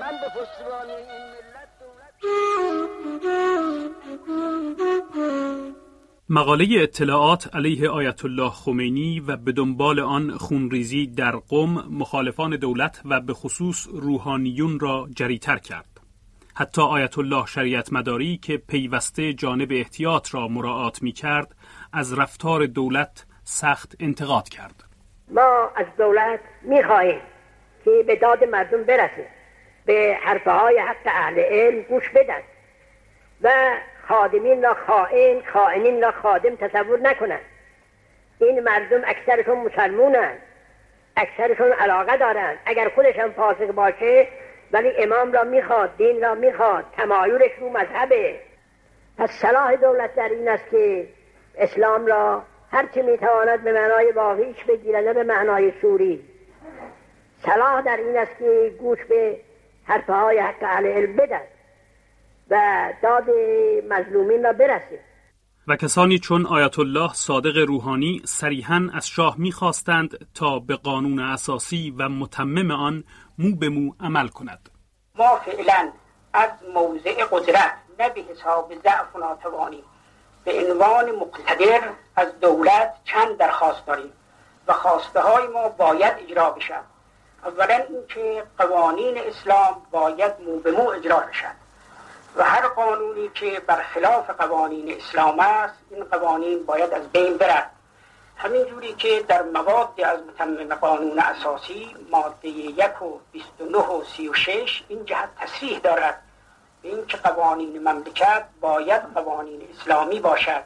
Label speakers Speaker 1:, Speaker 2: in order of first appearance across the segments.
Speaker 1: من به پشتیبانی این ملت دولت
Speaker 2: مقاله اطلاعات علیه آیت الله خمینی و به دنبال آن خونریزی در قم مخالفان دولت و به خصوص روحانیون را جریتر کرد. حتی آیت الله شریعت مداری که پیوسته جانب احتیاط را مراعات می کرد از رفتار دولت سخت انتقاد کرد.
Speaker 3: ما از دولت می‌خواهیم که به داد مردم برسه به حرفه های حق اهل علم گوش بدن و خادمین را خائن خائنین را خادم تصور نکنند این مردم اکثرشون مسلمونن اکثرشون علاقه دارند اگر خودشان فاسق باشه ولی امام را می‌خواد دین را می‌خواد تمایلش رو مذهبه. پس صلاح دولت در این است که اسلام را هرچه می‌تواند به معنای واقعیش بگیرد به معنای سوری. صلاح در این است که گوش به حرفه های حق اهل علم بدن و داد مظلومین را برسه
Speaker 2: و کسانی چون آیت الله صادق روحانی صریحا از شاه می‌خواستند تا به قانون اساسی و متمم آن مو به مو عمل کند.
Speaker 4: ما فعلا از موضع قدرت نه به حساب ضعف و ناتوانی به عنوان مقتدر از دولت چند درخواست داریم و خواسته های ما باید اجرا بشن اولا اینکه قوانین اسلام باید مو به مو اجرا بشن و هر قانونی که برخلاف قوانین اسلام است این قوانین باید از بین برد. همین جوری که در مواد از متمم قانون اساسی ماده یک و 29 و 36 این جهت تصریح دارد. به اینکه قوانین مملکت باید قوانین اسلامی باشد.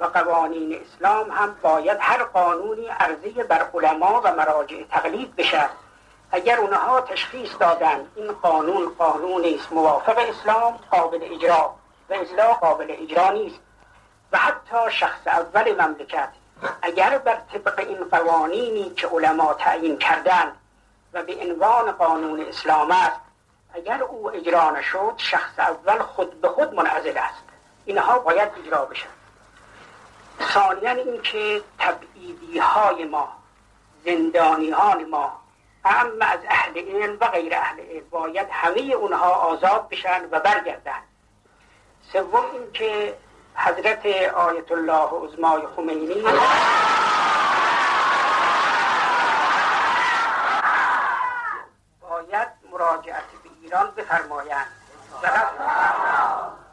Speaker 4: و قوانین اسلام هم باید هر قانونی عرضه بر علما و مراجع تقلید بشد. اگر اونها تشخیص دادن این قانون قانونی است موافق اسلام قابل اجرا و اصلاح قابل اجرا نیست. و حتی شخص اول مملکت اگر بر طبق این قوانینی که علما تعیین کردن و به عنوان قانون اسلام است اگر او اجرا نشد شخص اول خود به خود منعزل است. اینها باید اجرا بشن ثانیا اینکه تبعیدی های ما زندانیان ما اما از اهل علم و غیر اهل علم باید همه اونها آزاد بشن و برگردن. سوم اینکه حضرت آیت الله عظمای خمینی باید مراجعت به ایران بفرمایند.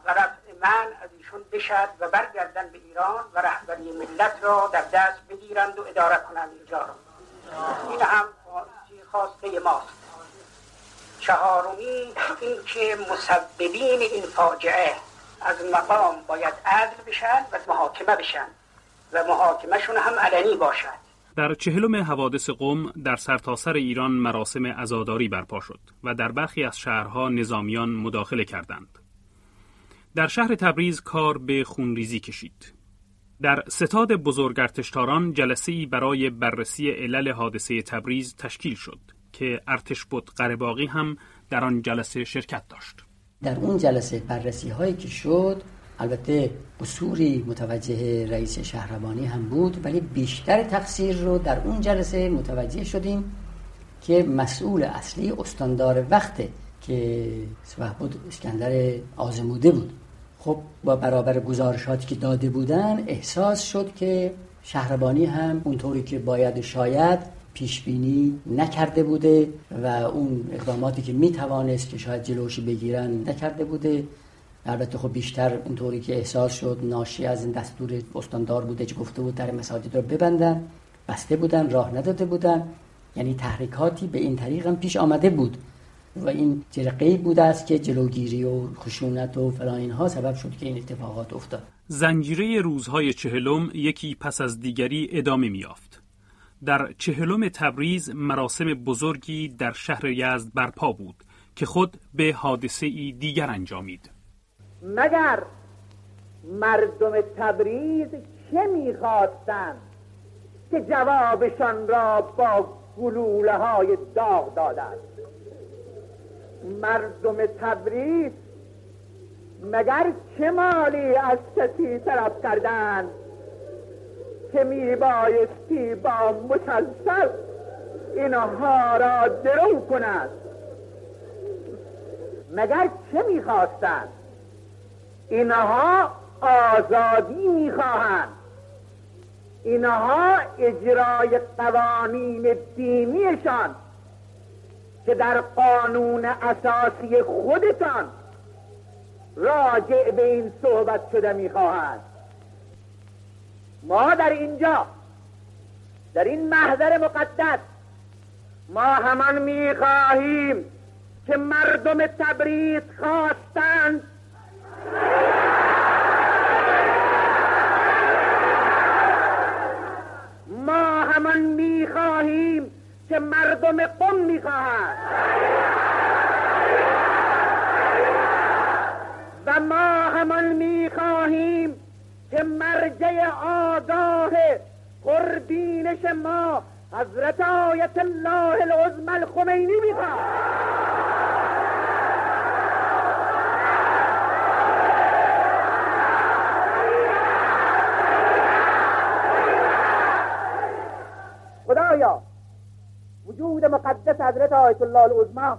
Speaker 4: و رفع من از ایشون بشد و برگردن به ایران و رهبری ملت را در دست بگیرند و اداره کنند اینجا را. این هم خواسته ماست چهارمی اینکه مسببین این فاجعه از مقام باید عدل بشن و محاکمه بشن و محاکمهشون هم علنی باشد
Speaker 2: در چهلم حوادث قم در سرتاسر ایران مراسم عزاداری برپا شد و در برخی از شهرها نظامیان مداخله کردند. در شهر تبریز کار به خونریزی کشید. در ستاد بزرگ ارتشتاران جلسه ای برای بررسی علل حادثه تبریز تشکیل شد که ارتش بود قرباقی هم در آن جلسه شرکت داشت.
Speaker 5: در اون جلسه بررسی هایی که شد البته قصوری متوجه رئیس شهربانی هم بود ولی بیشتر تقصیر رو در اون جلسه متوجه شدیم که مسئول اصلی استاندار وقته که بود اسکندر آزموده بود خب با برابر گزارشاتی که داده بودن احساس شد که شهربانی هم اونطوری که باید شاید پیش بینی نکرده بوده و اون اقداماتی که می‌توانست که شاید جلوشی بگیرن نکرده بوده. البته خب بیشتر اونطوری که احساس شد ناشی از این دستور استاندار بوده که گفته بود در مساجد رو ببندن. بسته بودن راه نداده بودن. یعنی تحریکاتی به این طریق هم پیش آمده بود. و این جرقه بوده است که جلوگیری و خشونت و فلان اینها سبب شد که این اتفاقات افتاد.
Speaker 2: زنجیره روزهای چهلم یکی پس از دیگری ادامه میافت در چهلم تبریز مراسم بزرگی در شهر یزد برپا بود که خود به حادثه ای دیگر انجامید.
Speaker 6: مگر مردم تبریز چه می‌خواستند که جوابشان را با گلوله های داغ دادند؟ مردم تبریز مگر چه مالی از کسی طرف کردند که میبایستی با مسلسل اینها را درو کند مگر چه می‌خواستند اینها آزادی می‌خواهند. اینها اجرای قوانین دینیشان. در قانون اساسی خودتان راجع به این صحبت شده می‌خواهند ما در اینجا در این محضر مقدس ما همان می‌خواهیم که مردم تبریز خواستند ما همان می‌خواهیم مردم قم می‌خواهند و ما همان می‌خواهیم که مرجع آگاه قربینش ما حضرت آیت الله العظم الخمینی می‌خواد خدایا وجود مقدس حضرت آیت الله العظمى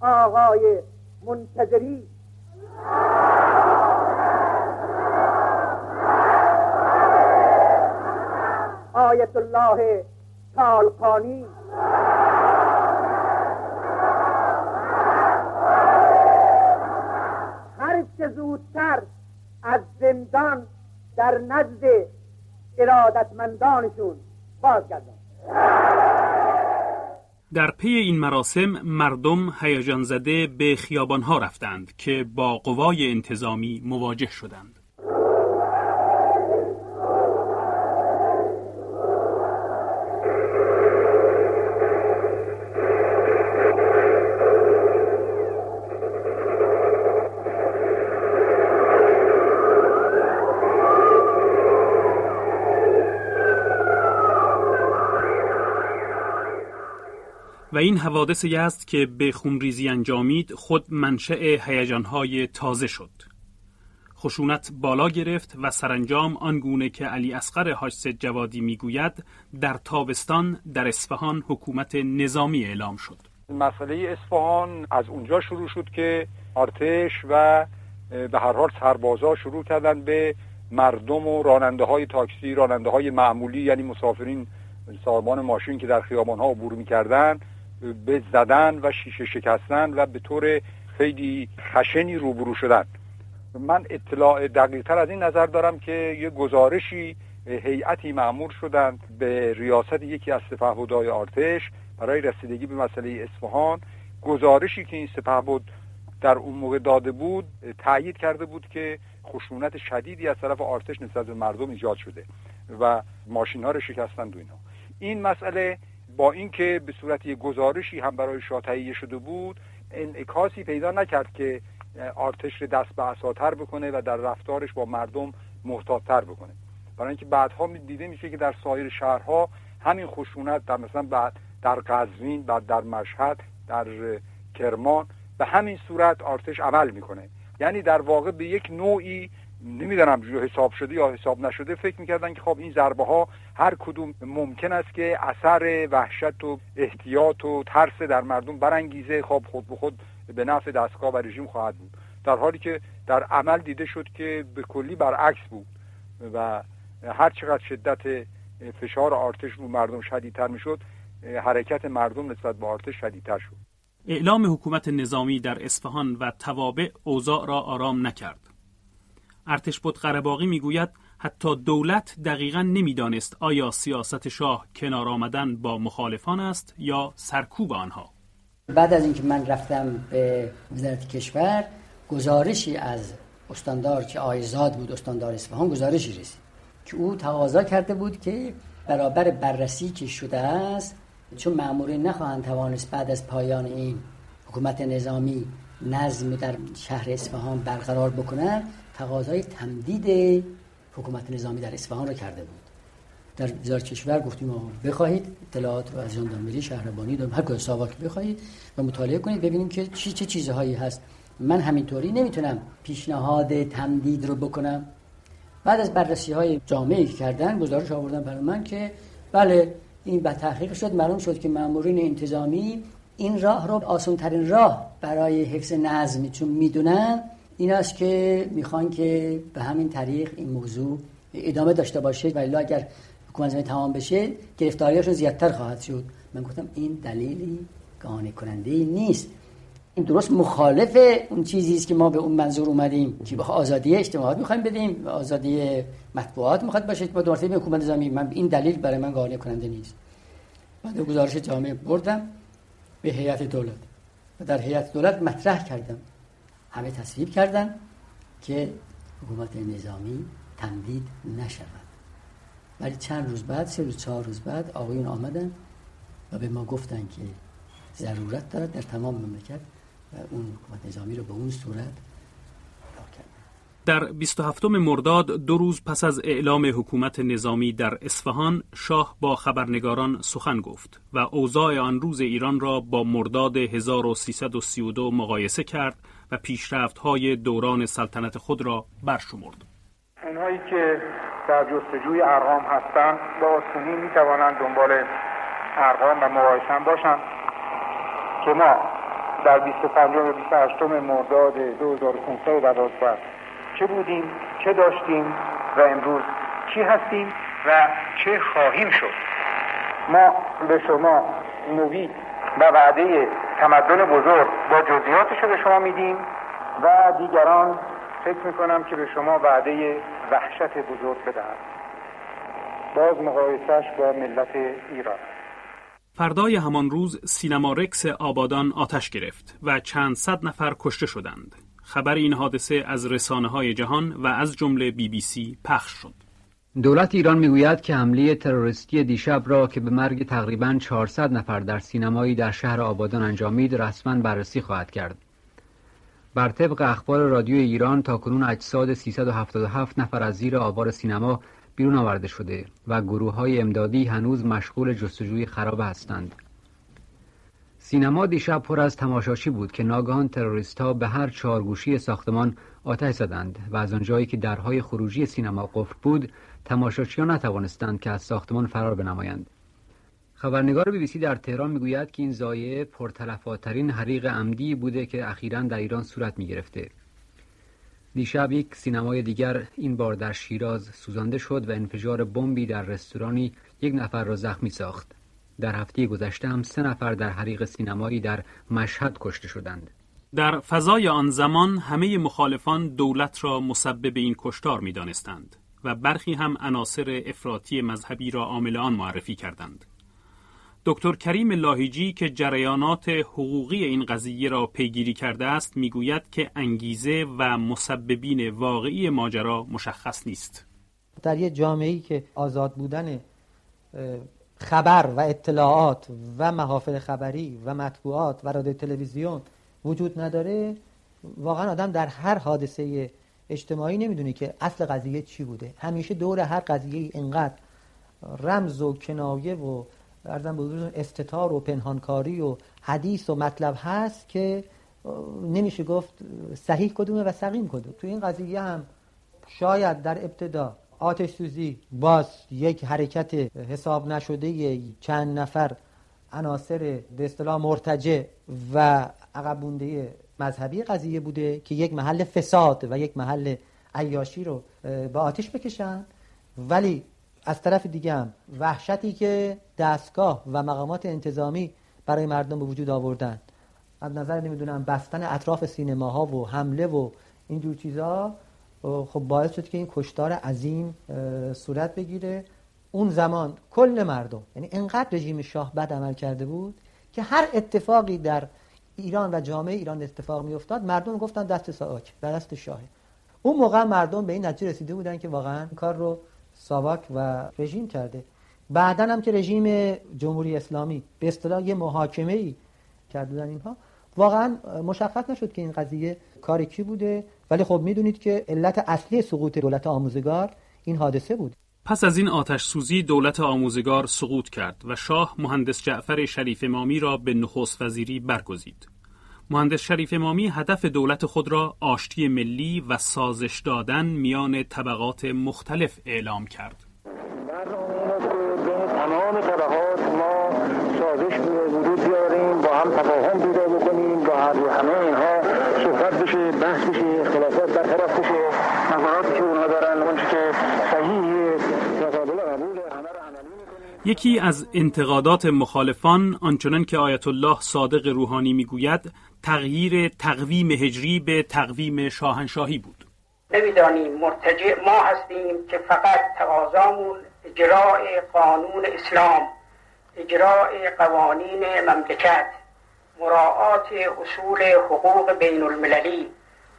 Speaker 6: آقای منتظری. آیت الله تالقانی. هر چه زودتر از زندان در نزد ارادتمندانشون بازگردان.
Speaker 2: در پی این مراسم مردم هیجان زده به خیابانها رفتند که با قوای انتظامی مواجه شدند. این حوادث است که به خونریزی انجامید خود منشأ هیجانهای تازه شد. خشونت بالا گرفت و سرانجام آنگونه که علی اصغر حاج جوادی می‌گوید در تابستان در اصفهان حکومت نظامی اعلام شد.
Speaker 7: مسئله اصفهان از اونجا شروع شد که ارتش و به هر حال سربازا شروع کردن به مردم و راننده های تاکسی راننده های معمولی یعنی مسافرین صاحبان ماشین که در خیابان ها عبور می‌کردن به زدن و شیشه شکستن و به طور خیلی خشنی روبرو شدن. من اطلاع دقیقتر از این نظر دارم که یه گزارشی هیئتی معمور شدند به ریاست یکی از سپهبدهای ارتش برای رسیدگی به مسئله اصفهان. گزارشی که این سپهبد در اون موقع داده بود تایید کرده بود که خشونت شدیدی از طرف ارتش نسبت به مردم ایجاد شده و ماشین ها رو شکستند و اینا. این مسئله با اینکه به صورت یک گزارشی هم برای شاه تهیه شده بود انعکاسی پیدا نکرد که آرتش دست به اساتر بکنه و در رفتارش با مردم محتاطتر بکنه. برای اینکه بعدها دیده میشه که در سایر شهرها همین خشونت در مثلا بعد در قزوین بعد در مشهد در کرمان به همین صورت آرتش عمل می‌کنه. یعنی در واقع به یک نوعی نمی‌دانم حساب شده یا حساب نشده فکر می‌کردن که خب این ضربه ها هر کدوم ممکن است که اثر وحشت و احتیاط و ترس در مردم برانگیزه خب خود به خود به نفع دستگاه و رژیم خواهد بود. در حالی که در عمل دیده شد که به کلی برعکس بود و هر چقدر شدت فشار آرتش رو مردم شدیدتر می‌شد حرکت مردم نسبت به آرتش شدیدتر شد.
Speaker 2: اعلام حکومت نظامی در اصفهان و توابع اوضاع را آرام نکرد. ارتش بود می‌گوید حتی دولت دقیقا نمی‌دانست آیا سیاست شاه کنار آمدن با مخالفان است یا سرکوب آنها.
Speaker 5: بعد از اینکه من رفتم به وزارت کشور گزارشی از استاندار که آیزاد بود استاندار اصفهان گزارشی رسید که او تقاضا کرده بود که برابر بررسی که شده است چون مأمورین نخواهند توانست بعد از پایان این حکومت نظامی نظم در شهر اصفهان برقرار بکنن تقاضای تمدید حکومت نظامی در اصفهان را کرده بود. در وزارت کشور گفتیم آقا بخواهید اطلاعات رو از ژاندارمری شهربانی داریم هر کدوم ساواک بخواهید و مطالعه کنید ببینیم که چی چه چیزهایی هست. من همینطوری نمی‌تونم پیشنهاد تمدید رو بکنم. بعد از بررسی های جامعه که کردن گزارش آوردن برای من که بله این به تحقیق شد. معلوم شد که مامورین انتظامی این راه رو آسان ترین راه برای حفظ نظم چون می‌دونن این است که می‌خوان که به همین طریق این موضوع ادامه داشته باشه ولی اگر حکومت تمام بشه گرفتاریاشون زیادتر خواهد شد. من گفتم این دلیلی قانع کننده نیست. این درست مخالف اون چیزی است که ما به اون منظور اومدیم که به آزادی اجتماعات می‌خوایم بدیم آزادی مطبوعات می‌خواد باشه ما دوباره حکومت نظامی من این دلیل برای من قانع کننده نیست. بعد گزارش جامعه بردم به هیئت دولت و در هیئت دولت مطرح کردم. همه تصویب کردن که حکومت نظامی تمدید نشود. ولی چند روز بعد سه روز چهار روز بعد آقایون آمدن و به ما گفتن که ضرورت دارد در تمام مملکت و اون حکومت نظامی رو به اون صورت
Speaker 2: در 27 مرداد دو روز پس از اعلام حکومت نظامی در اصفهان شاه با خبرنگاران سخن گفت و اوضاع آن روز ایران را با مرداد 1332 مقایسه کرد و پیشرفت های دوران سلطنت خود را برشمرد.
Speaker 8: اونهایی که در جستجوی ارقام هستند با آسونی می توانند دنبال ارقام و مقایسه باشند که ما در 25 و 28 مرداد 2500 چه بودیم چه داشتیم و امروز چی هستیم و چه خواهیم شد. ما به شما نوید و وعده تمدن بزرگ با جزئیاتش به شما میدیم و دیگران فکر می‌کنم که به شما وعده وحشت بزرگ بدهم باز مقایسش با ملت ایران.
Speaker 2: فردای همان روز سینما رکس آبادان آتش گرفت و چند صد نفر کشته شدند. خبر این حادثه از رسانه های جهان و از جمله بی بی سی پخش شد.
Speaker 9: دولت ایران می‌گوید که حمله تروریستی دیشب را که به مرگ تقریبا 400 نفر در سینمایی در شهر آبادان انجامید رسما بررسی خواهد کرد. بر طبق اخبار رادیو ایران تا کنون اجساد 377 نفر از زیر آوار سینما بیرون آورده شده و گروه های امدادی هنوز مشغول جستجوی خرابه هستند. سینما دیشب پر از تماشاچی بود که ناگهان تروریست ها به هر چهارگوشی ساختمان آتش زدند و از آنجایی که درهای خروجی سینما قفل بود تماشاچیان نتوانستند که از ساختمان فرار بنمایند. خبرنگار بی بی سی در تهران می‌گوید که این زایه پرتلفاترین حریق عمدی بوده که اخیرا در ایران صورت می گرفته. دیشب یک سینمای دیگر این بار در شیراز سوزانده شد و انفجار بمبی در رستورانی یک نفر را زخمی ساخت. در هفته گذشته هم سه نفر در حریق سینمایی در مشهد کشته شدند.
Speaker 2: در فضای آن زمان همه مخالفان دولت را مسبب این کشتار می دانستند و برخی هم عناصر افراطی مذهبی را عامل آن معرفی کردند. دکتر کریم لاهیجی که جریانات حقوقی این قضیه را پیگیری کرده است می‌گوید که انگیزه و مسببین واقعی ماجرا مشخص نیست
Speaker 10: در یک جامعه که آزاد بودن خبر و اطلاعات و محافل خبری و مطبوعات و رادیو تلویزیون وجود نداره واقعا آدم در هر حادثه اجتماعی نمی‌دونه که اصل قضیه چی بوده. همیشه دور هر قضیه اینقدر رمز و کنایه و ارزم بزرگتون استتار و پنهانکاری و حدیث و مطلب هست که نمیشه گفت صحیح کدومه و سقیم کدوم. تو این قضیه هم شاید در ابتدا آتش سوزی باز یک حرکت حساب نشده چند نفر عناصر به اصطلاح مرتجع و عقب مذهبی قضیه بوده که یک محل فساد و یک محل عیاشی رو با آتش بکشن. ولی از طرف دیگه هم وحشتی که دستگاه و مقامات انتظامی برای مردم به وجود آوردن. از نظر نمی‌دونم بستن اطراف سینماها و حمله و اینجور چیزا خب باعث شد که این کشتار عظیم صورت بگیره. اون زمان کل مردم یعنی انقدر رژیم شاه بد عمل کرده بود که هر اتفاقی در ایران و جامعه ایران اتفاق می افتاد مردم گفتن دست ساواک دست شاه. اون موقع مردم به این نتیجه رسیده بودن که واقعا کار رو ساواک و رژیم کرده. بعدا هم که رژیم جمهوری اسلامی به اصطلاح یه محاکمه ای کردن اینها واقعا مشخص نشد که این قضیه کار کی بوده. ولی خب می‌دونید که علت اصلی سقوط دولت آموزگار این حادثه بود
Speaker 2: پس از این آتش سوزی دولت آموزگار سقوط کرد و شاه مهندس جعفر شریف امامی را به نخست وزیری برگزید. مهندس شریف امامی هدف دولت خود را آشتی ملی و سازش دادن میان طبقات مختلف اعلام کرد.
Speaker 11: تمام طبقات ما سازش وجود بیاریم با هم تفاهم پیدا بکنیم با همه اینها صحبت بشه بحث بشه اختلافات برطرف بشه نظراتی که اونها دارن اون که صحیح
Speaker 2: یکی از انتقادات مخالفان آنچنان که آیت الله صادق روحانی می‌گوید تغییر تقویم هجری به تقویم شاهنشاهی بود.
Speaker 4: نمی‌دانیم مرتجع ما هستیم که فقط تقاضامون اجراع قانون اسلام اجراع قوانین مملکت. مراعات اصول حقوق بین المللی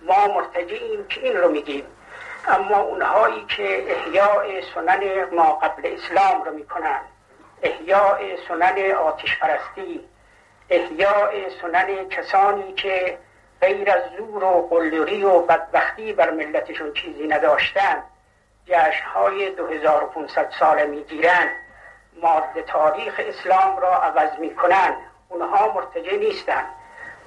Speaker 4: ما مرتجعیم که این رو میگیم. اما اونهایی که احیاء سنن ما قبل اسلام رو می‌کنن. احیاء سنن آتش پرستی احیاء سنن کسانی که غیر از زور و قلدری و بدبختی بر ملتشون چیزی نداشتن جشنهای 2500 ساله می‌گیرن ماده تاریخ اسلام را عوض می‌کنن. اونها مرتجع نیستن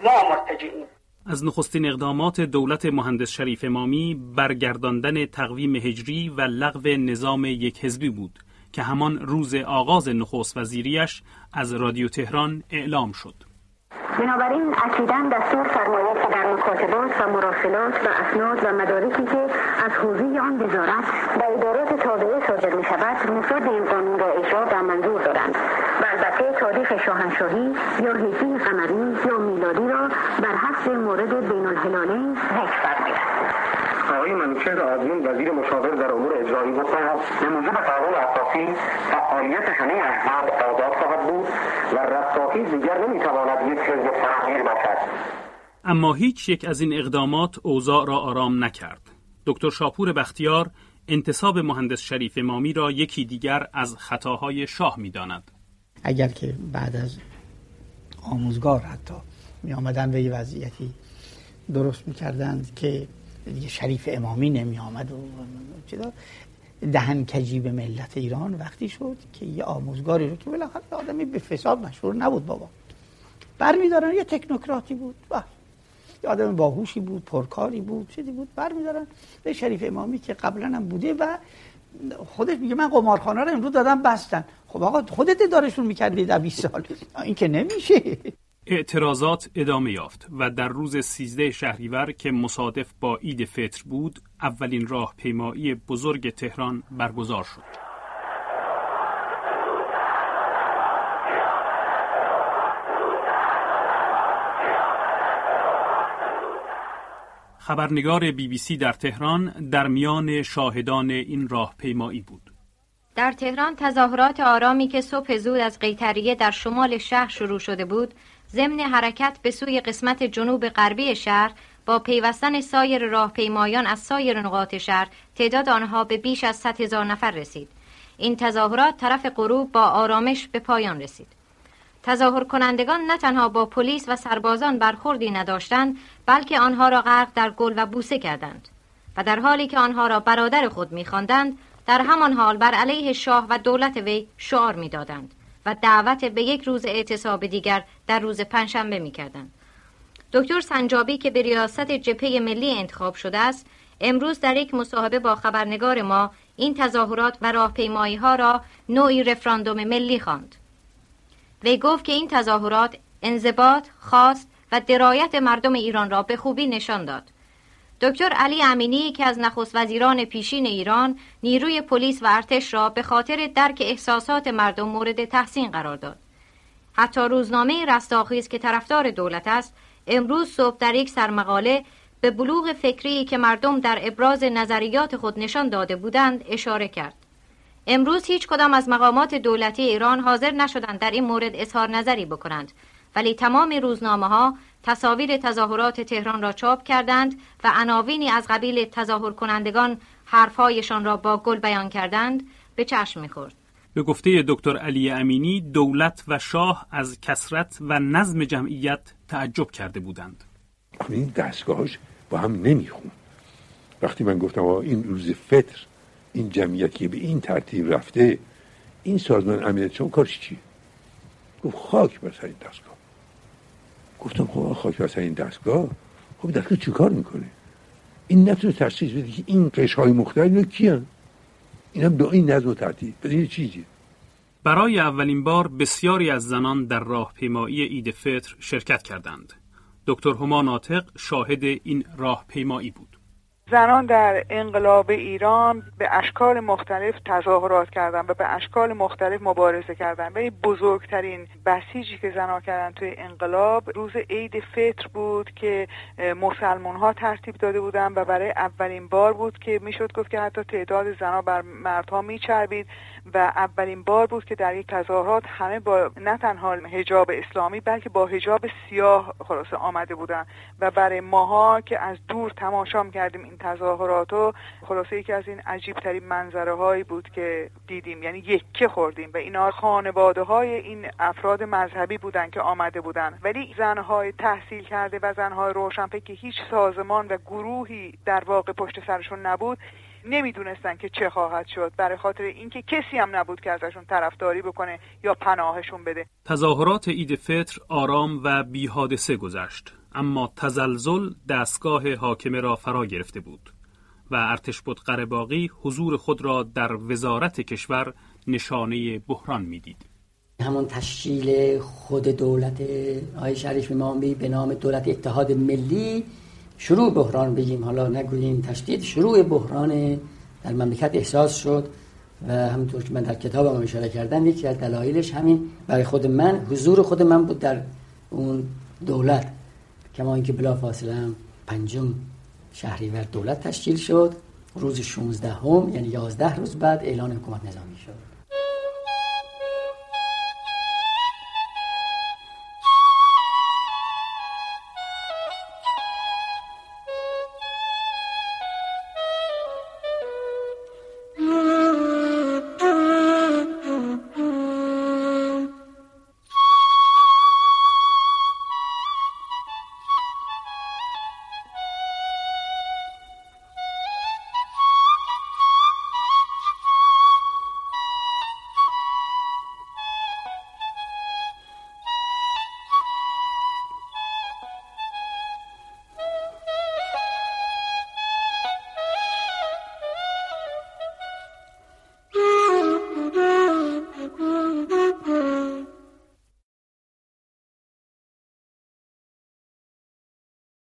Speaker 4: ما مرتجعیم
Speaker 2: از نخستین اقدامات دولت مهندس شریف امامی برگرداندن تقویم هجری و لغو نظام یک حزبی بود که همان روز آغاز نخست وزیریش از رادیو تهران اعلام شد.
Speaker 12: بنابراین اکیدن دستور فرماید که در مکاتبات و مراسلات و اسناد و مدارکی که از حوزه آن وزارت و ادارات تابعه صادر می شود مفاد این قانون را اجرا و منظور دارند و البته شاهنشاهی یا هجری قمری یا میلادی را بر حسب مورد بین الهلالین حکم فرمایند
Speaker 11: آقای منوچهر آزمون وزیر مشاور در امور اجرایی گفتند به موجب قانون اساسی فعالیت همه احزاب آزاد خواهد بود و رفاقی دیگر نمی‌تواند یک حزب تغییر باشد.
Speaker 2: اما هیچ یک از این اقدامات اوضاع را آرام نکرد. دکتر شاپور بختیار انتصاب مهندس شریف امامی را یکی دیگر از خطاهای شاه می‌داند.
Speaker 13: اگر که بعد از آموزگار حتی می آمدن به یه وضعیتی درست می‌کردند که دیگه شریف امامی نمی آمد و دهن کجی به ملت ایران وقتی شد که یه آموزگاری رو که بالاخره آدمی به فساد مشهور نبود بابا. برمیدارن یه تکنوکراتی بود با. یه آدم باهوشی بود پرکاری بود چیزی بود. برمیدارن به شریف امامی که قبلا هم بوده و خودش میگه من قمارخانه رو امروز دادم بستن. خب آقا خودت دارشون می‌کردی در 20 سال این که نمیشه
Speaker 2: اعتراضات ادامه یافت و در روز 13 شهریور که مصادف با عید فطر بود اولین راهپیمایی بزرگ تهران برگزار شد. خبرنگار بی بی سی در تهران در میان شاهدان این راهپیمایی بود.
Speaker 14: در تهران تظاهرات آرامی که صبح زود از قیتریه در شمال شهر شروع شده بود ضمن حرکت به سوی قسمت جنوب غربی شهر با پیوستن سایر راهپیمایان از سایر نقاط شهر تعداد آنها به بیش از 100 هزار نفر رسید. این تظاهرات طرف غروب با آرامش به پایان رسید. تظاهر کنندگان نه تنها با پلیس و سربازان برخوردی نداشتند بلکه آنها را غرق در گل و بوسه کردند. و در حالی که آنها را برادر خود میخواندند در همان حال بر علیه شاه و دولت وی شعار می‌دادند و دعوت به یک روز اعتصاب دیگر در روز پنجشنبه می‌کردند. دکتر سنجابی که به ریاست جبهه ملی انتخاب شده است امروز در یک مصاحبه با خبرنگار ما این تظاهرات و راهپیمایی ها را نوعی رفراندوم ملی خواند. وی گفت که این تظاهرات انضباط خواست و درایت مردم ایران را به خوبی نشان داد. دکتر علی امینی که از نخست وزیران پیشین ایران نیروی پلیس و ارتش را به خاطر درک احساسات مردم مورد تحسین قرار داد. حتی روزنامه رستاخیز که طرفدار دولت است امروز صبح در یک سرمقاله به بلوغ فکری که مردم در ابراز نظریات خود نشان داده بودند اشاره کرد. امروز هیچ کدام از مقامات دولتی ایران حاضر نشدند در این مورد اظهار نظری بکنند ولی تمام روزنامه ها تصاویر تظاهرات تهران را چاپ کردند و عناوینی از قبیل تظاهر کنندگان حرفهایشان را با گل بیان کردند به چشم می‌خورد.
Speaker 2: به گفته دکتر علی امینی دولت و شاه از کسرت و نظم جمعیت تعجب کرده بودند.
Speaker 15: این دستگاهش با هم نمیخون وقتی من گفتم این روز فطر این جمعیتی به این ترتیب رفته این سازمان امنیت چون کارش چیه؟ گفت خاک بر این دستگاه. گفتم خب خاک این دستگاه خب دستگاه چی کار می‌کنه این نتونه تشخیص بده که این قش های مختلف کیان این هم این نظم و ترتیب این چیزی
Speaker 2: برای اولین بار بسیاری از زنان در راهپیمایی عید فطر شرکت کردند. دکتر هما ناطق شاهد این راهپیمایی بود.
Speaker 16: زنان در انقلاب ایران به اشکال مختلف تظاهرات کردن و به اشکال مختلف مبارزه کردن. ولی بزرگترین بسیجی که زنان کردن توی انقلاب روز عید فطر بود که مسلمان ها ترتیب داده بودن و برای اولین بار بود که می‌شد گفت که حتی تعداد زنها بر مردها میچربید. و اولین بار بود که در یک تظاهرات همه با نه تنها هجاب اسلامی بلکه با هجاب سیاه خلاصه آمده بودن و برای ماها که از دور تماشا کردیم این تظاهرات و خلاصه یکی از این عجیب ترین منظره هایی بود که دیدیم. یعنی یکه خوردیم و اینا خانواده های این افراد مذهبی بودن که آمده بودن. ولی زنهای تحصیل کرده و زنهای روشنفکر که هیچ سازمان و گروهی در واقع پشت سرشون نبود نمی‌دونستن که چه خواهد شد برای خاطر اینکه کسی هم نبود که ازشون طرفداری بکنه یا پناهشون بده
Speaker 2: تظاهرات عید فطر آرام و بی حادثه گذشت اما تزلزل دستگاه حاکمه را فرا گرفته بود و ارتش بود قرباقی حضور خود را در وزارت کشور نشانه بحران می‌دید.
Speaker 5: همون تشکیل خود دولت آی شریف امامی به نام دولت اتحاد ملی شروع بحران بگیم. حالا نگوییم تشدید. شروع بحران در مملکت احساس شد و همونطور که من در کتابم اشاره کردم یکی از دلایلش همین برای خود من حضور خود من بود در اون دولت. کما اینکه بلا فاصله هم پنجم شهریور دولت تشکیل شد. روز 16 هم یعنی 11 روز بعد اعلان حکومت نظامی شد.